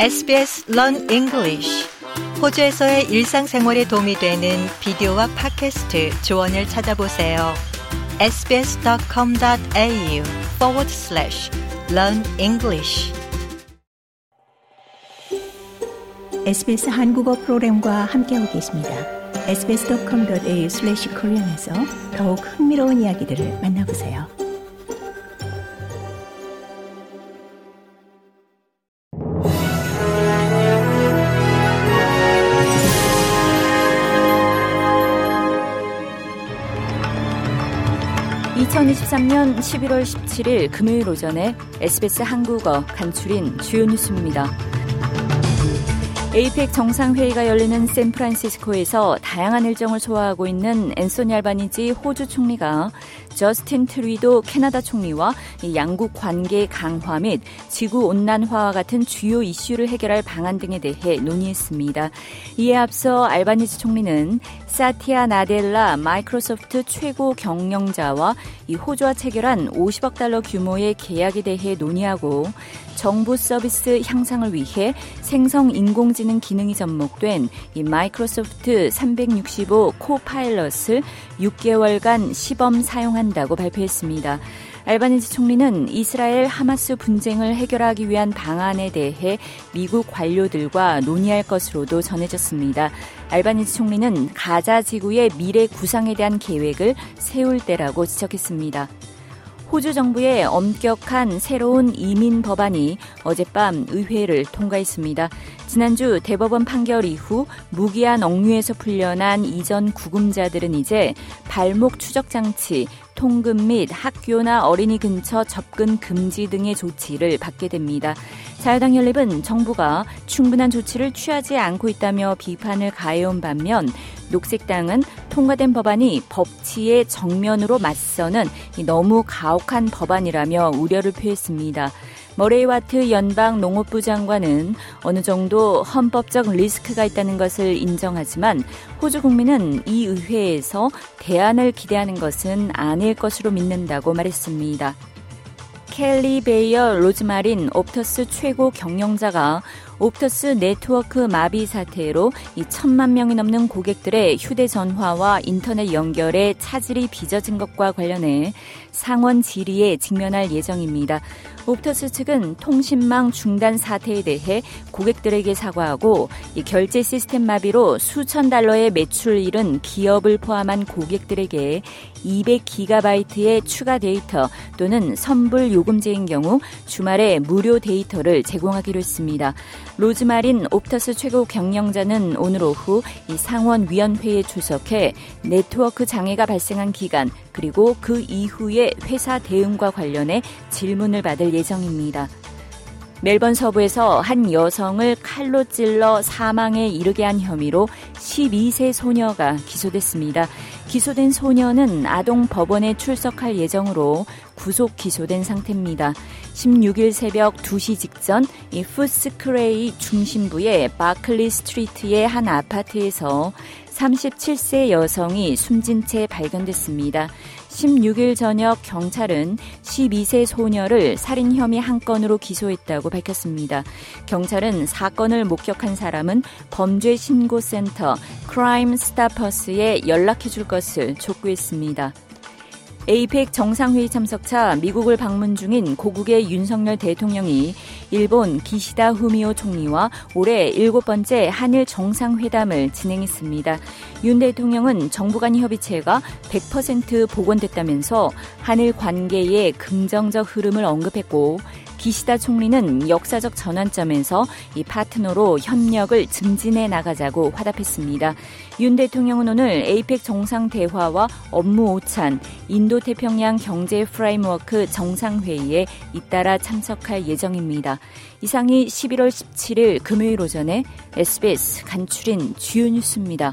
SBS Learn English 호주에서의 일상생활에 도움이 되는 비디오와 팟캐스트 조언을 찾아보세요. sbs.com.au forward slash learn English SBS 한국어 프로그램과 함께하고 계십니다. sbs.com.au slash korean에서 더욱 흥미로운 이야기들을 만나보세요. (2023년 11월 17일) 금요일 오전에 SBS 한국어 간추린 주요 뉴스입니다. 에이펙 정상회의가 열리는 샌프란시스코에서 다양한 일정을 소화하고 있는 앤소니 알바니지 호주 총리가 저스틴 트뤼도 캐나다 총리와 양국 관계 강화 및 지구 온난화와 같은 주요 이슈를 해결할 방안 등에 대해 논의했습니다. 이에 앞서 알바니지 총리는 사티아 나델라 마이크로소프트 최고 경영자와 이 호주와 체결한 50억 달러 규모의 계약에 대해 논의하고 정부 서비스 향상을 위해 생성 인공 지능 기능이 접목된 이 마이크로소프트 365 코파일럿을 6개월간 시범 사용한다고 발표했습니다. 알바니지 총리는 이스라엘 하마스 분쟁을 해결하기 위한 방안에 대해 미국 관료들과 논의할 것으로도 전해졌습니다. 알바니지 총리는 가자 지구의 미래 구상에 대한 계획을 세울 때라고 지적했습니다. 호주 정부의 엄격한 새로운 이민 법안이 어젯밤 의회를 통과했습니다. 지난주 대법원 판결 이후 무기한 억류에서 풀려난 이전 구금자들은 이제 발목 추적 장치, 통금 및 학교나 어린이 근처 접근 금지 등의 조치를 받게 됩니다. 자유당 연립은 정부가 충분한 조치를 취하지 않고 있다며 비판을 가해온 반면 녹색당은 통과된 법안이 법치에 정면으로 맞서는 너무 가혹한 법안이라며 우려를 표했습니다. 머레이 와트 연방 농업부 장관은 어느 정도 헌법적 리스크가 있다는 것을 인정하지만 호주 국민은 이 의회에서 대안을 기대하는 것은 아닐 것으로 믿는다고 말했습니다. 켈리 베이어 로즈마린 옵터스 최고 경영자가 옵터스 네트워크 마비 사태로 이 천만 명이 넘는 고객들의 휴대전화와 인터넷 연결에 차질이 빚어진 것과 관련해 상원 질의에 직면할 예정입니다. 옵터스 측은 통신망 중단 사태에 대해 고객들에게 사과하고 이 결제 시스템 마비로 수천 달러의 매출을 잃은 기업을 포함한 고객들에게 200기가바이트의 추가 데이터 또는 선불 요금제인 경우 주말에 무료 데이터를 제공하기로 했습니다. 로즈마린 옵터스 최고 경영자는 오늘 오후 이 상원위원회에 출석해 네트워크 장애가 발생한 기간 그리고 그 이후의 회사 대응과 관련해 질문을 받을 예정입니다. 멜번 서부에서 한 여성을 칼로 찔러 사망에 이르게 한 혐의로 12세 소녀가 기소됐습니다. 기소된 소녀는 아동 법원에 출석할 예정으로 구속 기소된 상태입니다. 16일 새벽 2시 직전 이 풋스크레이 중심부의 바클리 스트리트의 한 아파트에서 37세 여성이 숨진 채 발견됐습니다. 16일 저녁 경찰은 12세 소녀를 살인 혐의 한 건으로 기소했다고 밝혔습니다. 경찰은 사건을 목격한 사람은 범죄 신고센터 크라임 스타퍼스에 연락해 줄 것을 촉구했습니다. 에이펙 정상회의 참석차 미국을 방문 중인 고국의 윤석열 대통령이 일본 기시다 후미오 총리와 올해 일곱 번째 한일 정상회담을 진행했습니다. 윤 대통령은 정부 간 협의체가 100% 복원됐다면서 한일 관계의 긍정적 흐름을 언급했고 기시다 총리는 역사적 전환점에서 이 파트너로 협력을 증진해 나가자고 화답했습니다. 윤 대통령은 오늘 에이펙 정상 대화와 업무 오찬, 인도 태평양 경제 프레임워크 정상회의에 잇따라 참석할 예정입니다. 이상이 11월 17일 금요일 오전에 SBS 간추린 주요 뉴스입니다.